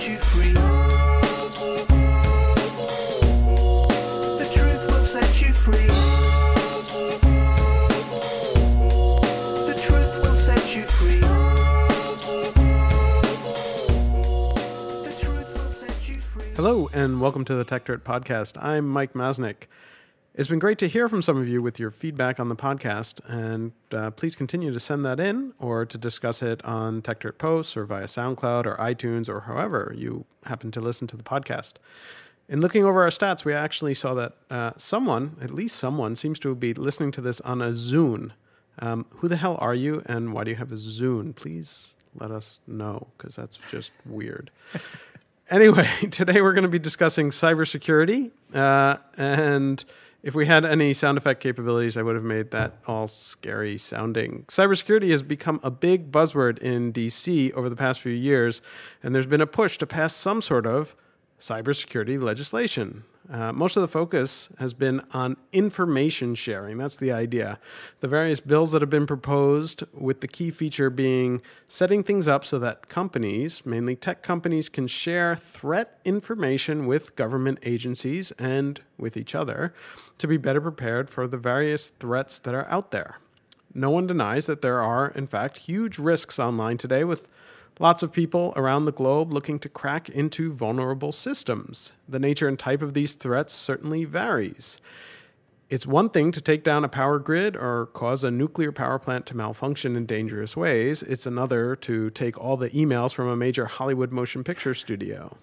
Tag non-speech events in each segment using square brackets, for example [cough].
set you free. The truth will set you free. The truth will set you free. The truth will set you free. Hello, and welcome to the Techdirt Podcast. I'm Mike Masnick. It's been great to hear from some of you with your feedback on the podcast, and uh, please continue to send that in or to discuss it on Tech Posts or via SoundCloud or iTunes or however you happen to listen to the podcast. In looking over our stats, we actually saw that uh, someone, at least someone, seems to be listening to this on a Zune. Um, who the hell are you, and why do you have a Zune? Please let us know, because that's just weird. [laughs] anyway, [laughs] today we're going to be discussing cybersecurity. Uh, and if we had any sound effect capabilities, I would have made that all scary sounding. Cybersecurity has become a big buzzword in DC over the past few years, and there's been a push to pass some sort of cybersecurity legislation. Uh, most of the focus has been on information sharing. That's the idea. The various bills that have been proposed, with the key feature being setting things up so that companies, mainly tech companies, can share threat information with government agencies and with each other to be better prepared for the various threats that are out there. No one denies that there are, in fact, huge risks online today with Lots of people around the globe looking to crack into vulnerable systems. The nature and type of these threats certainly varies. It's one thing to take down a power grid or cause a nuclear power plant to malfunction in dangerous ways. It's another to take all the emails from a major Hollywood motion picture studio.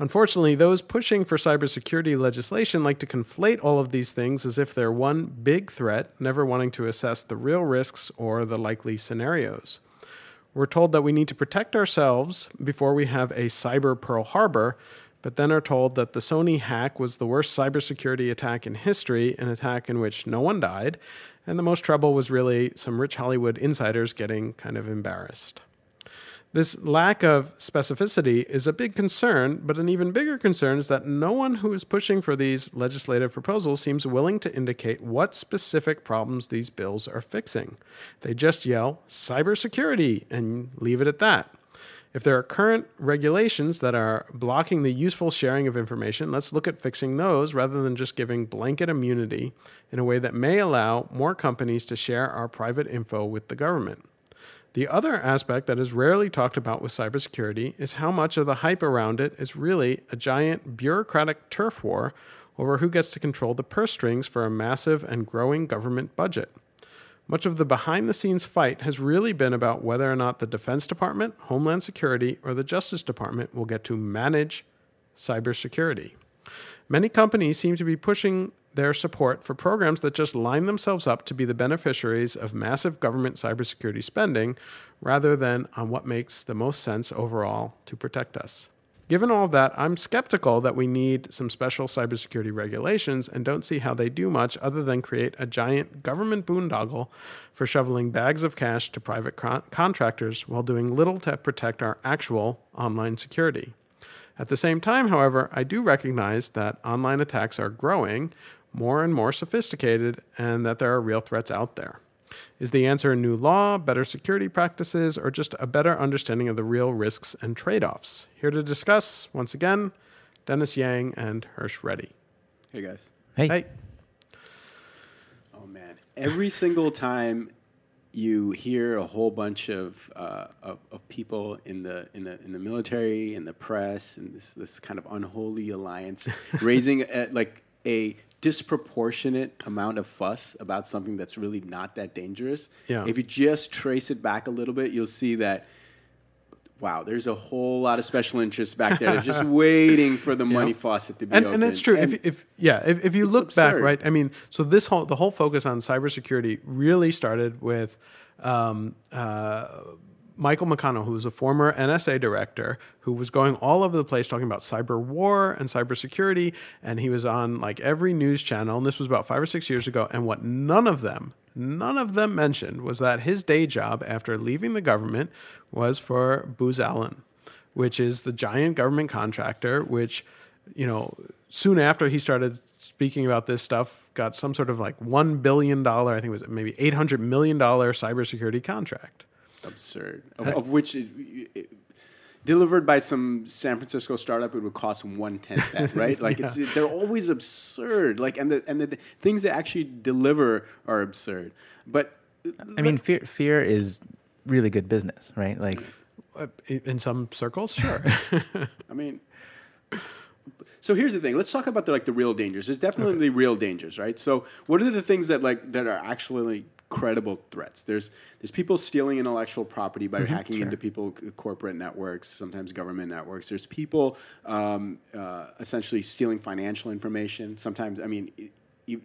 Unfortunately, those pushing for cybersecurity legislation like to conflate all of these things as if they're one big threat, never wanting to assess the real risks or the likely scenarios. We're told that we need to protect ourselves before we have a cyber Pearl Harbor, but then are told that the Sony hack was the worst cybersecurity attack in history, an attack in which no one died, and the most trouble was really some rich Hollywood insiders getting kind of embarrassed. This lack of specificity is a big concern, but an even bigger concern is that no one who is pushing for these legislative proposals seems willing to indicate what specific problems these bills are fixing. They just yell cybersecurity and leave it at that. If there are current regulations that are blocking the useful sharing of information, let's look at fixing those rather than just giving blanket immunity in a way that may allow more companies to share our private info with the government. The other aspect that is rarely talked about with cybersecurity is how much of the hype around it is really a giant bureaucratic turf war over who gets to control the purse strings for a massive and growing government budget. Much of the behind the scenes fight has really been about whether or not the Defense Department, Homeland Security, or the Justice Department will get to manage cybersecurity. Many companies seem to be pushing their support for programs that just line themselves up to be the beneficiaries of massive government cybersecurity spending rather than on what makes the most sense overall to protect us. Given all that, I'm skeptical that we need some special cybersecurity regulations and don't see how they do much other than create a giant government boondoggle for shoveling bags of cash to private con- contractors while doing little to protect our actual online security. At the same time, however, I do recognize that online attacks are growing, more and more sophisticated, and that there are real threats out there. Is the answer a new law, better security practices, or just a better understanding of the real risks and trade offs? Here to discuss, once again, Dennis Yang and Hersh Reddy. Hey guys. Hey. Hey, Oh man, every [laughs] single time you hear a whole bunch of, uh, of of people in the in the in the military in the press and this this kind of unholy alliance [laughs] raising a, like a disproportionate amount of fuss about something that's really not that dangerous. Yeah. If you just trace it back a little bit, you'll see that wow, there's a whole lot of special interests back there just [laughs] waiting for the money faucet to be and, opened. and it's true. And- if, if yeah, if, if you It's look back, right? I mean, so this whole the whole focus on cybersecurity really started with um, uh, Michael McConnell, who was a former NSA director, who was going all over the place talking about cyber war and cybersecurity, and he was on like every news channel. And this was about five or six years ago. And what none of them, none of them mentioned was that his day job after leaving the government was for Booz Allen, which is the giant government contractor, which you know, soon after he started speaking about this stuff, got some sort of like one billion dollar, I think it was maybe eight hundred million dollar cybersecurity contract. Absurd. Of, of which, it, it, delivered by some San Francisco startup, it would cost one tenth that, [laughs] right? Like it's they're always absurd. Like and the and the, the things they actually deliver are absurd. But I mean, fear fear is really good business, right? Like, Uh, in some circles, sure. [laughs] I mean, so here's the thing. Let's talk about the like the real dangers. There's definitely real dangers, right? So what are the things that like that are actually credible threats? There's there's people stealing intellectual property by hacking into people corporate networks, sometimes government networks. There's people um, uh, essentially stealing financial information. Sometimes, I mean.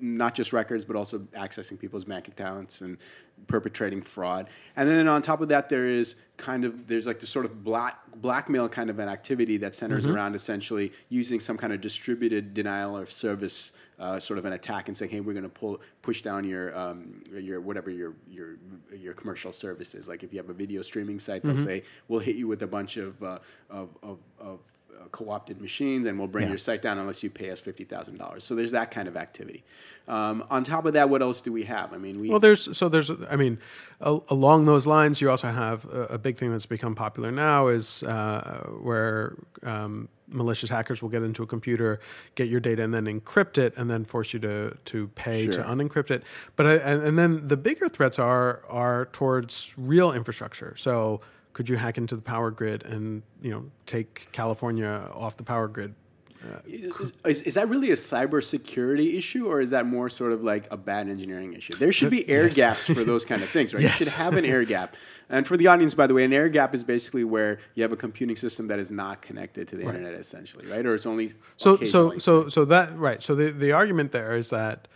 Not just records, but also accessing people's bank accounts and perpetrating fraud. And then on top of that, there is kind of there's like this sort of black blackmail kind of an activity that centers around essentially using some kind of distributed denial of service uh, sort of an attack and saying, hey, we're going to pull push down your um, your whatever your your your commercial services. Like if you have a video streaming site, they'll say we'll hit you with a bunch of uh, of, of, of co-opted machines and we'll bring Yeah. your site down unless you pay us $50,000. So there's that kind of activity. Um, on top of that, what else do we have? I mean, we Well, there's so there's I mean, a, along those lines, you also have a, a big thing that's become popular now is uh, where um, malicious hackers will get into a computer, get your data, and then encrypt it, and then force you to to pay to unencrypt it. But I, and, and then the bigger threats are are towards real infrastructure. So could you hack into the power grid and you know take California off the power grid? Uh, is, is that really a cybersecurity issue or is that more sort of like a bad engineering issue? There should be [laughs] air gaps for those kind of things, right? Yes. You should have an air gap. And for the audience, by the way, an air gap is basically where you have a computing system that is not connected to the internet, essentially, right? Or it's only So so so so that right. So the the argument there is that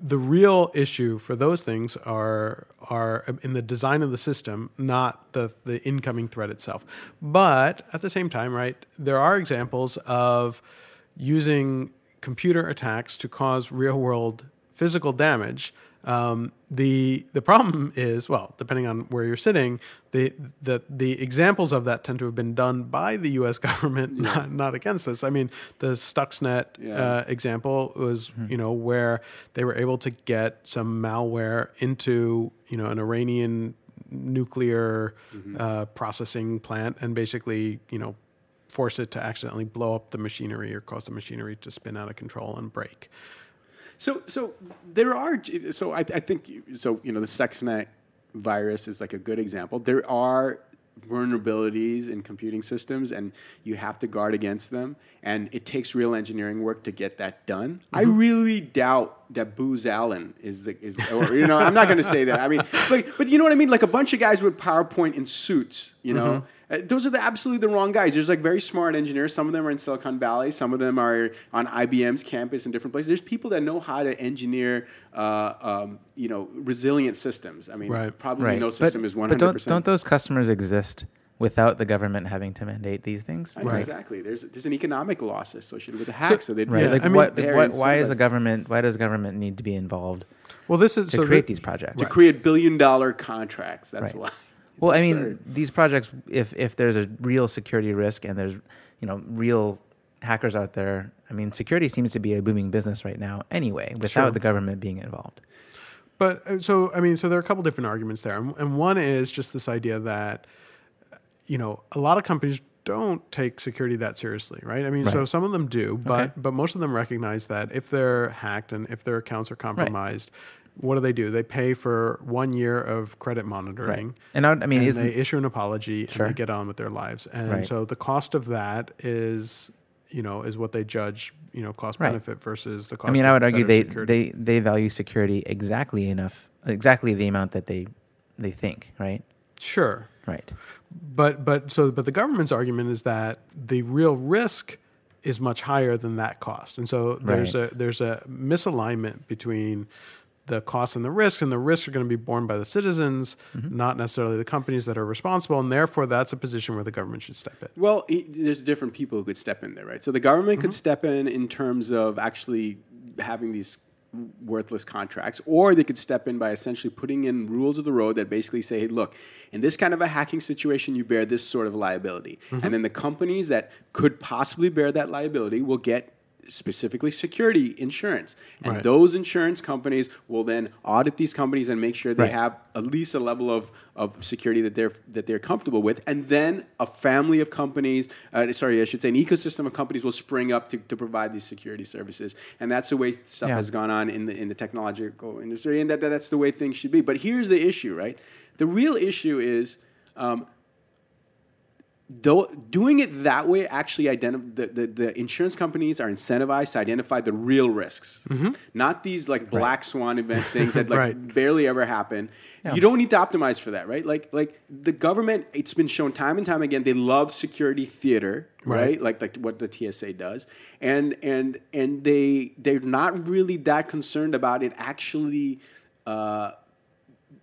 the real issue for those things are are in the design of the system, not the the incoming threat itself. But at the same time, right, there are examples of using computer attacks to cause real world physical damage. Um, the the problem is well, depending on where you're sitting, the the the examples of that tend to have been done by the U.S. [laughs] government, not, not against us. I mean, the Stuxnet Yeah. uh, example was you know where they were able to get some malware into you know an Iranian nuclear uh, processing plant and basically you know force it to accidentally blow up the machinery or cause the machinery to spin out of control and break. So, so there are. So I, I think so. You know, the Stuxnet virus is like a good example. There are vulnerabilities in computing systems, and you have to guard against them. And it takes real engineering work to get that done. I really doubt that Booz Allen is the is. Or, you know, I'm not going to say that. I mean, [laughs] but but you know what I mean. Like a bunch of guys with PowerPoint in suits. You know. Uh, those are the absolutely the wrong guys. There's like very smart engineers. Some of them are in Silicon Valley. Some of them are on IBM's campus in different places. There's people that know how to engineer, uh, um, you know, resilient systems. I mean, Right. probably right? no system is 100. But don't, don't those customers exist without the government having to mandate these things? I know, Right. Exactly. There's there's an economic loss associated with the hack. So, they'd Right. Yeah, like I mean- what, Very what why is the government why does government need to be involved Well, this is to so create thi- these projects? to create billion dollar contracts. That's Right. why. Well, I mean, these projects if if there's a real security risk and there's, you know, real hackers out there, I mean, security seems to be a booming business right now anyway without Sure. the government being involved. But uh, so I mean, so there are a couple different arguments there, and, and one is just this idea that you know a lot of companies don't take security that seriously, right? I mean, so some of them do, but Okay. but most of them recognize that if they're hacked and if their accounts are compromised, what do they do? They pay for one year of credit monitoring. And I, I mean, and they issue an apology Sure. and they get on with their lives. And Right. so the cost of that is, you know, is what they judge, you know, cost Right. benefit versus the cost. I mean, I would argue they, security. they they value security exactly enough, exactly the amount that they they think, right? sure. Right. But but so but the government's argument is that the real risk is much higher than that cost, and so there's Right. a there's a misalignment between the cost and the risk, and the risks are going to be borne by the citizens, Mm-hmm. not necessarily the companies that are responsible, and therefore that's a position where the government should step in. Well, it, there's different people who could step in there, right? So the government could step in in terms of actually having these worthless contracts, or they could step in by essentially putting in rules of the road that basically say, hey, look, in this kind of a hacking situation, you bear this sort of liability. And then the companies that could possibly bear that liability will get specifically security insurance. And Right. those insurance companies will then audit these companies and make sure they Right. have at least a level of, of security that they're that they're comfortable with. And then a family of companies, uh, sorry, I should say, an ecosystem of companies will spring up to, to provide these security services. And that's the way stuff Yeah. has gone on in the in the technological industry, and that, that that's the way things should be. But here's the issue, right? The real issue is. Um, Though doing it that way actually identify the, the, the insurance companies are incentivized to identify the real risks, not these like black swan event things that [laughs] like Right. barely ever happen. You don't need to optimize for that, right? Like like the government, it's been shown time and time again they love security theater, right? Right. Like like what the TSA does, and and and they they're not really that concerned about it actually. Uh,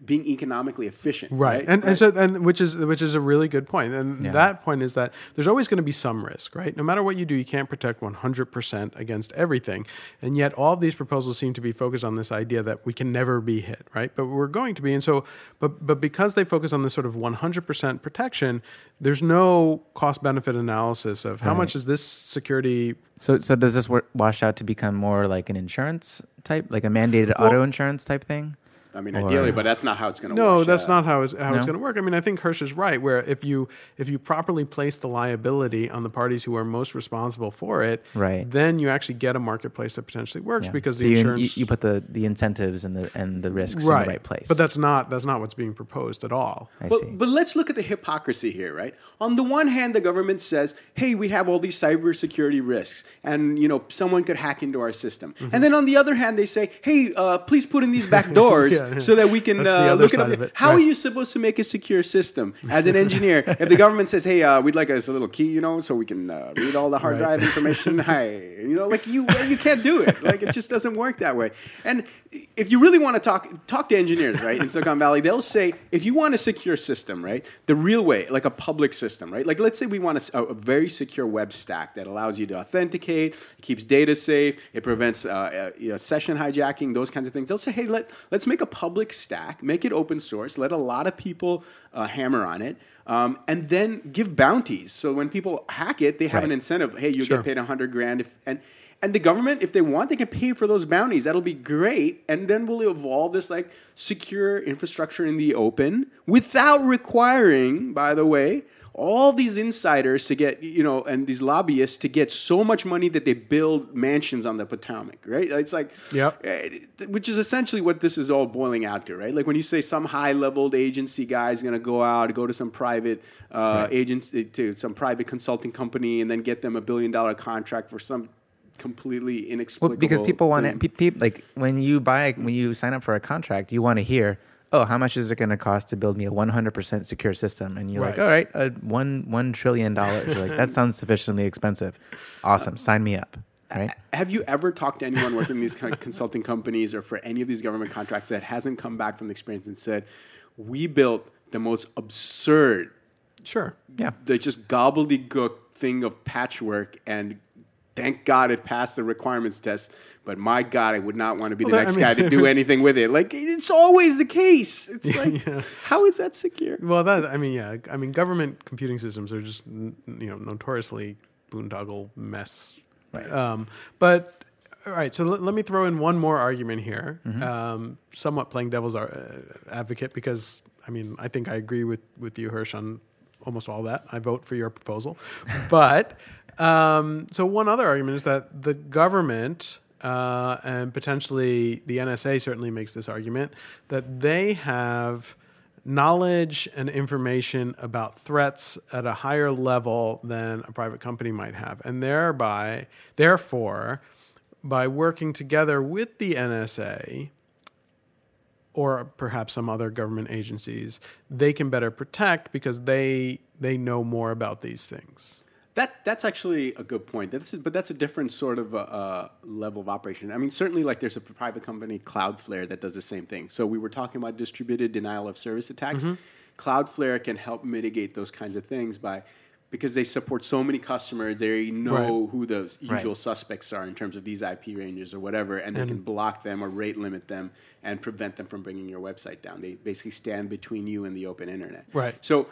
being economically efficient, Right. right? And, Right. and so and which is which is a really good point. And Yeah. that point is that there's always going to be some risk, right? No matter what you do, you can't protect 100% against everything. And yet all of these proposals seem to be focused on this idea that we can never be hit, right? But we're going to be. And so but but because they focus on this sort of 100% protection, there's no cost benefit analysis of how much is this security So, so does this wor- wash out to become more like an insurance type, like a mandated auto insurance type thing? I mean, Or- ideally, but that's not how it's going to work. No, that's not how it's, how it's going to work. I mean, I think Hersh is right. Where if you if you properly place the liability on the parties who are most responsible for it, Right. then you actually get a marketplace that potentially works Yeah. because so the you, insurance you, you put the, the incentives and the and the risks in the right place. But that's not that's not what's being proposed at all. I see. But, but let's look at the hypocrisy here, right? On the one hand, the government says, "Hey, we have all these cybersecurity risks, and you know someone could hack into our system." Mm-hmm. And then on the other hand, they say, "Hey, uh, please put in these back [laughs] doors Yeah, yeah. so that we can uh, look at it." How are you supposed to make a secure system as an engineer if the government says, "Hey, uh, we'd like us a little key, you know, so we can uh, read all the hard Right. drive information"? [laughs] Hi, you know, like you you can't do it. Like it just doesn't work that way. And if you really want to talk talk to engineers, right, in Silicon Valley, they'll say if you want a secure system, right, the real way, like a public system, right, like let's say we want a very secure web stack that allows you to authenticate, it keeps data safe, it prevents uh, uh, you know, session hijacking, those kinds of things. They'll say, hey, let let's make a public stack, make it open source, let a lot of people uh, hammer on it. Um, and then give bounties. So when people hack it, they have an incentive. Hey, you Sure. get paid a hundred grand, if, and and the government, if they want, they can pay for those bounties. That'll be great, and then we'll evolve this like secure infrastructure in the open without requiring, by the way, all these insiders to get you know and these lobbyists to get so much money that they build mansions on the Potomac. Right? It's like Yep. eh, which is essentially what this is all boiling out to, right? Like when you say some high-leveled agency guy is going to go out, go to some private uh, agency, to some private consulting company, and then get them a billion-dollar contract for some completely inexplicable. Well, because people want thing. it. Pe- pe- like when you buy, when you sign up for a contract, you want to hear, oh, how much is it going to cost to build me a 100% secure system? And you're like, all right, uh, one one trillion dollars. Like, that sounds sufficiently expensive. Awesome, sign me up. Right? Have you ever talked to anyone working in these kind of consulting companies or for any of these government contracts that hasn't come back from the experience and said, "We built the most absurd, Sure. Yeah. the just gobbledygook thing of patchwork, and thank God it passed the requirements test." But my God, I would not want to be Well, the that- next I mean, guy to [laughs] do was- anything with it. Like it's always the case. It's [laughs] like, how is that secure? Well, that I mean, yeah, I mean, government computing systems are just you know notoriously boondoggle mess. Right. Um, but all right, so let, let me throw in one more argument here, Mm-hmm. um, somewhat playing devil's ar- uh, advocate, because I mean, I think I agree with with you, Hersh, on almost all that. I vote for your proposal, [laughs] but um, so one other argument is that the government. Uh, and potentially the NSA certainly makes this argument that they have knowledge and information about threats at a higher level than a private company might have. And thereby, therefore, by working together with the NSA or perhaps some other government agencies, they can better protect because they they know more about these things. That that's actually a good point. That's but that's a different sort of uh, uh, level of operation. I mean, certainly, like there's a private company, Cloudflare, that does the same thing. So we were talking about distributed denial of service attacks. Cloudflare can help mitigate those kinds of things by because they support so many customers. They know Right. who the usual Right. suspects are in terms of these IP ranges or whatever, and they can block them or rate limit them and prevent them from bringing your website down. They basically stand between you and the open internet. Right. So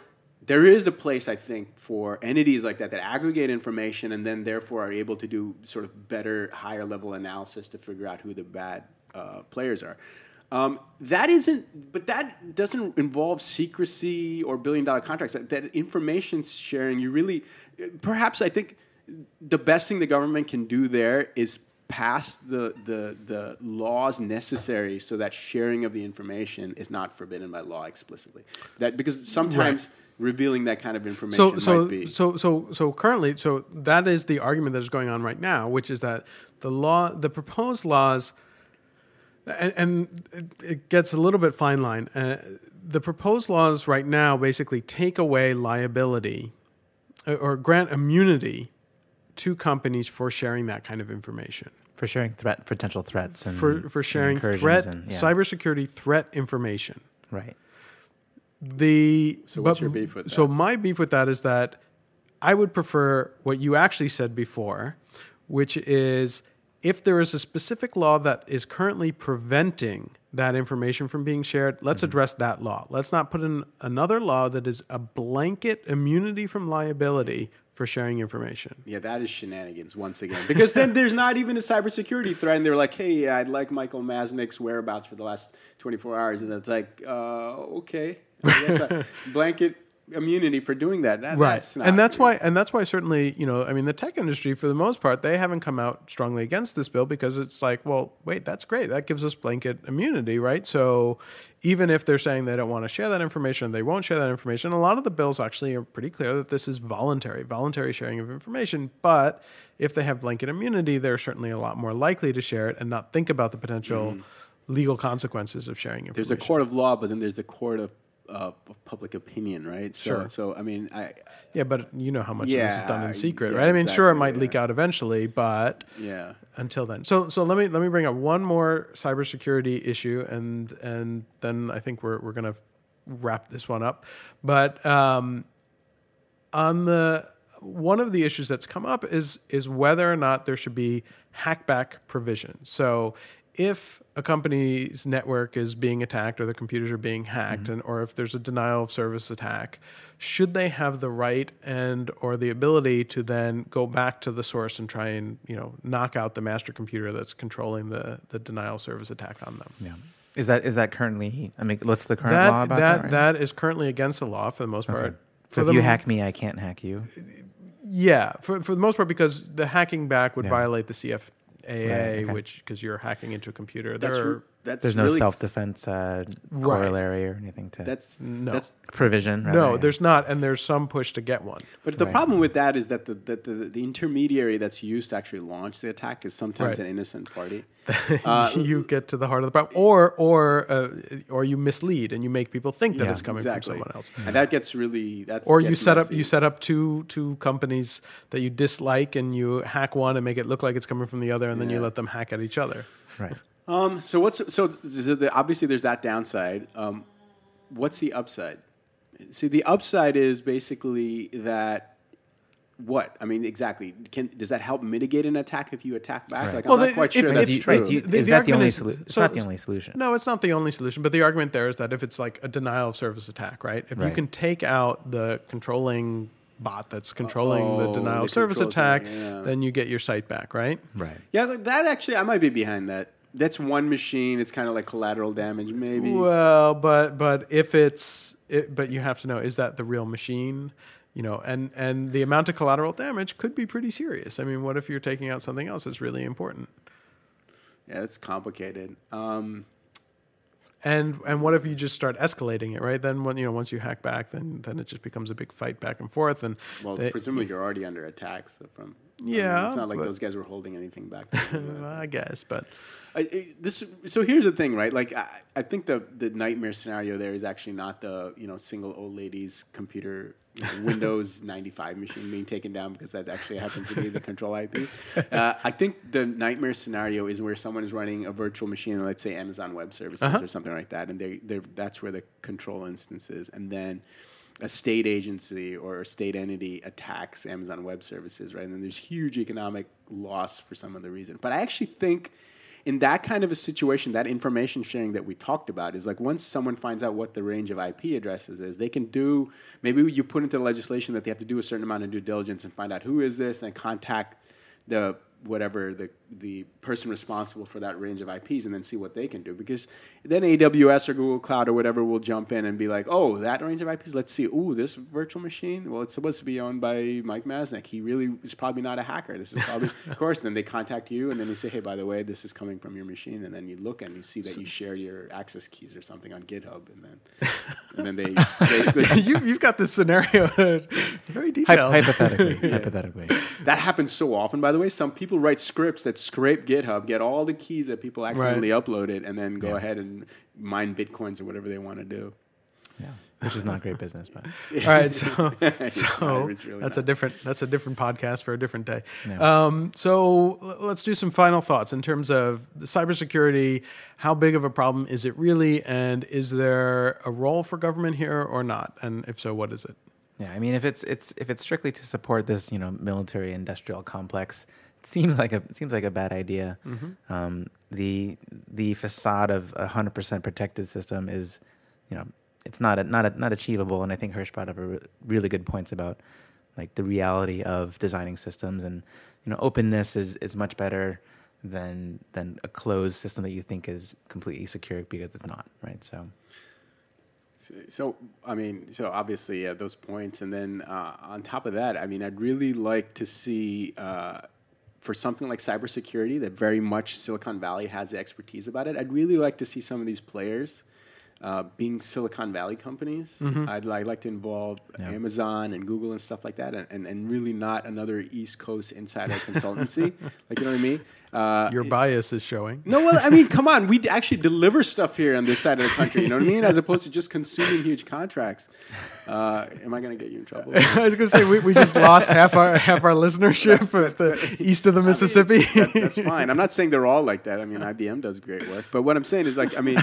there is a place I think for entities like that that aggregate information and then therefore are able to do sort of better, higher level analysis to figure out who the bad uh, players are. Um, that isn't, but that doesn't involve secrecy or billion dollar contracts. That, that information sharing, you really, perhaps I think the best thing the government can do there is pass the, the, the laws necessary so that sharing of the information is not forbidden by law explicitly. That because sometimes revealing that kind of information so so might be. so so so currently so that is the argument that is going on right now which is that the law the proposed laws and, and it- it gets a little bit fine line uh, the proposed laws right now basically take away liability uh, or grant immunity to companies for sharing that kind of information for sharing threat potential threats and for for sharing incursions threat and, yeah, cybersecurity threat information right. The So what's but- your beef with So my beef with that is that I would prefer what you actually said before, which is if there is a specific law that is currently preventing that information from being shared, let's Mm-hmm. address that law. Let's not put in another law that is a blanket immunity from liability for sharing information. Yeah, that is shenanigans once again. Because then there's not even a cybersecurity threat, and they're like, "Hey, I'd like Michael Masnick's whereabouts for the last 24 hours," and it's like, uh, "Okay, [laughs] I a uh, blanket immunity for doing that." That- right. that's and that's why and that's why certainly you know i mean the tech industry for the most part they haven't come out strongly against this bill because it's like well wait that's great. That gives us blanket immunity right? So even if they're saying they don't want to share that information they won't share that information. A lot of the bills actually are pretty clear that this is voluntary voluntary sharing of information. But if they have blanket immunity they're certainly a lot more likely to share it and not think about the potential mm. legal consequences of sharing information there's a court of law, but then there's a court of, uh, public opinion, right? So, Sure. so I mean, I yeah but you know how much of this is done in secret yeah, right i mean sure it exactly, might leak out eventually but yeah. until then. So so let me let me bring up one more cybersecurity issue, and and then I think we're we're gonna wrap this one up. But um, on the one of the issues that's come up is is whether or not there should be hackback provision. So if a company's network is being attacked or the computers are being hacked mm-hmm. and or if there's a denial of service attack should they have the right and or the ability to then go back to the source and try and you know knock out the master computer that's controlling the the denial of service attack on them Yeah. Is that is that currently? I mean, what's the current that law about that that? that, right? is currently against the law for the most part Okay. For So if the you hack me, I can't hack you. Yeah, for for the most part, because the hacking back would Yeah. violate the CFAA, okay. which because you're hacking into a computer. That's there re- are, that's There's no really, self defense uh, corollary or anything to That's No. That's provision. rather, no, yeah. there's not, and there's some push to get one. But the Right. problem with that is that the, that the, the intermediary that's used to actually launch the attack is sometimes Right. an innocent party. [laughs] Uh, you get to the heart of the problem, or or uh, or you mislead and you make people think that Yeah, it's coming exactly. from someone else. And that gets really that's Or you gets set up you set up two two companies that you dislike, and you hack one and make it look like it's coming from the other, and then you let them hack at each other. right. Um, so what's so, so the, obviously there's that downside. Um, what's the upside? See, the upside is basically that what I mean exactly. Can does that help mitigate an attack if you attack back? Right. Like Well, I'm not quite if- sure if- that's Do you- true. wait, do you- The- is the that the only is- solution? It's so- not the only solution. No, it's not the only solution. But the argument there is that if it's like a denial of service attack, right? If you can take out the controlling bot that's controlling the Oh, denial of service controls, attack, yeah. then you get your site back, right? Right. yeah, that actually I might be behind that. That's one machine. It's kind of like collateral damage, maybe. Well, but but if it's it, but you have to know is that the real machine? You know, and and the amount of collateral damage could be pretty serious. I mean, what if you're taking out something else that's really important? Yeah, it's complicated. Um, And and what if you just start escalating it, right? Then when you know once you hack back, then then it just becomes a big fight back and forth. And well, they- presumably you're already under attack. So from I mean, Yeah, it's not like but- those guys were holding anything back. [laughs] I guess, but I, I- this so here's the thing, right? Like I, I think the the nightmare scenario there is actually not the you know single old lady's computer you know, Windows [laughs] 95 machine being taken down because that actually happens to be the [laughs] control IP. Uh, I think the nightmare scenario is where someone is running a virtual machine, let's say Amazon Web Services Uh-huh. or something like that, and they they that's where the control instance is, and then. A state agency or a state entity attacks Amazon Web Services, right? And then there's huge economic loss for some other reason. But I actually think in that kind of a situation, that information sharing that we talked about is like once someone finds out what the range of IP addresses is, they can do maybe you put into the legislation that they have to do a certain amount of due diligence and find out who is this and contact the whatever the the person responsible for that range of IPs and then see what they can do because then AWS or Google Cloud or whatever will jump in and be like, oh, that range of IPs, let's see. Ooh, this virtual machine, well, it's supposed to be owned by Mike Masnick. He really is probably not a hacker. This is probably, [laughs] of course. Then they contact you and then you say, hey, by the way, this is coming from your machine, and then you look and you see that you share your access keys or something on GitHub, and then [laughs] and then they basically [laughs] you, you've got this scenario very Hy- detailed. hypothetically, hypothetically. That happens so often, by the way. Some people write scripts that scrape GitHub, get all the keys that people accidentally uploaded, and then go Yeah. ahead and mine bitcoins or whatever they want to do. Yeah, which is not great business, but [laughs] All right, so, [laughs] It's so not, it's really that's not. a different that's a different podcast for a different day. Yeah. Um, so l- let's do some final thoughts in terms of the cybersecurity. How big of a problem is it really, and is there a role for government here or not? And if so, what is it? Yeah, I mean, if it's it's if it's strictly to support this, you know, military industrial complex, it seems like a seems like a bad idea. Um, the the facade of a hundred percent protected system is, you know, it's not a, not a, not achievable. And I think Hersh brought up a re- really good points about like the reality of designing systems, and you know, openness is is much better than than a closed system that you think is completely secure because it's not, right? So. So, so, I mean, so obviously, yeah, those points, and then uh, on top of that, I mean, I'd really like to see uh, for something like cybersecurity that very much Silicon Valley has the expertise about it. I'd really like to see some of these players. Uh, being Silicon Valley companies, I'd li- like to involve Yeah. Amazon and Google and stuff like that, and, and, and really not another East Coast insider consultancy. [laughs] like, you know what I mean? Uh, Your bias is showing. no, well, I mean, come on. We [laughs] actually deliver stuff here on this side of the country. You know what I mean? As opposed to just consuming huge contracts. Uh, am I going to get you in trouble? [laughs] I was going to say we, we just lost half our half our listenership at the [laughs] east of the Mississippi. That- that's fine. I'm not saying they're all like that. I mean, IBM does great work. But what I'm saying is, like, I mean,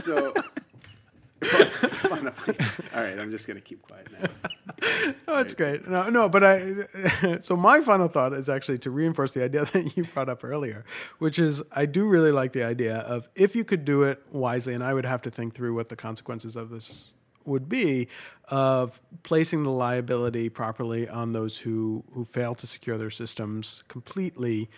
so. On, all right, I'm just going to keep quiet now. [laughs] Oh, that's great. No, no, but I. [laughs] So my final thought is actually to reinforce the idea [laughs] that you brought up earlier, which is I do really like the idea of if you could do it wisely, and I would have to think through what the consequences of this would be of placing the liability properly on those who who fail to secure their systems completely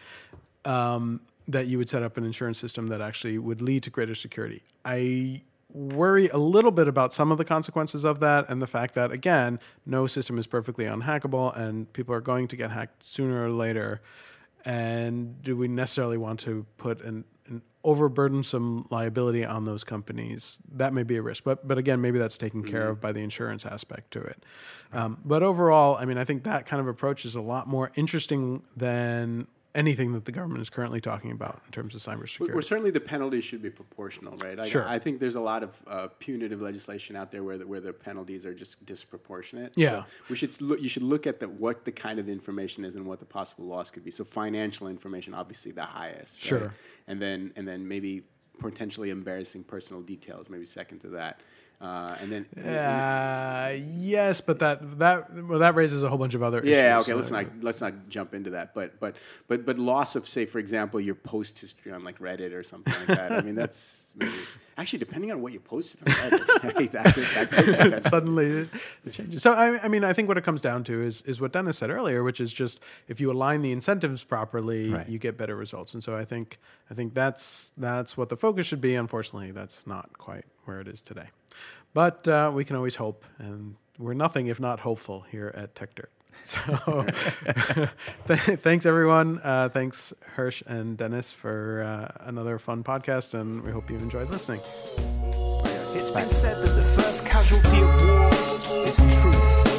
um, that you would set up an insurance system that actually would lead to greater security. I worry a little bit about some of the consequences of that and the fact that, again, no system is perfectly unhackable and people are going to get hacked sooner or later. And do we necessarily want to put an, an overburdensome liability on those companies? That may be a risk, but but again, maybe that's taken care of by the insurance aspect to it. Um, but overall, I mean, I think that kind of approach is a lot more interesting than anything that the government is currently talking about in terms of cybersecurity. well, certainly the penalties should be proportional, right? I, Sure. I think there's a lot of uh, punitive legislation out there where the, where the penalties are just disproportionate. Yeah. So we should look. You should look at the what the kind of information is and what the possible loss could be. So financial information, obviously the highest. right? Sure. And then and then maybe potentially embarrassing personal details, maybe second to that. Uh, and then Uh, yes, but that that well, that raises a whole bunch of other issues. Yeah, okay. Let's Uh, not let's not jump into that. But but but but loss of say, for example, your post history on like Reddit or something like that. I mean, that's [laughs] maybe actually depending on what you posted on Reddit. right, [laughs] that could- that that [laughs] suddenly it changes. So I, I mean, I think what it comes down to is is what Dennis said earlier, which is just if you align the incentives properly, Right. you get better results. And so I think I think that's that's what the focus should be. Unfortunately, that's not quite where it is today. But uh, we can always hope, and we're nothing if not hopeful here at Techdirt. [laughs] So [laughs] th- thanks everyone. Uh, thanks Hersh and Dennis for uh, another fun podcast, and we hope you enjoyed listening. It's been said that the first casualty of war is truth.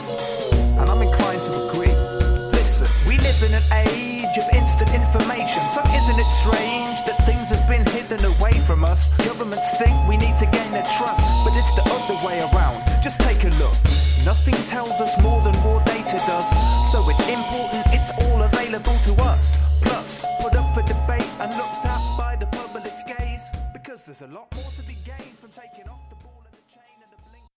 And I'm inclined to agree. Listen, we live in an age of instant information. So isn't it strange that things been hidden away from us? Governments think we need to gain their trust, but it's the other way around. Just take a look. Nothing tells us more than raw data does. So it's important, it's all available to us. Plus, put up for debate and looked at by the public's gaze. Because there's a lot more.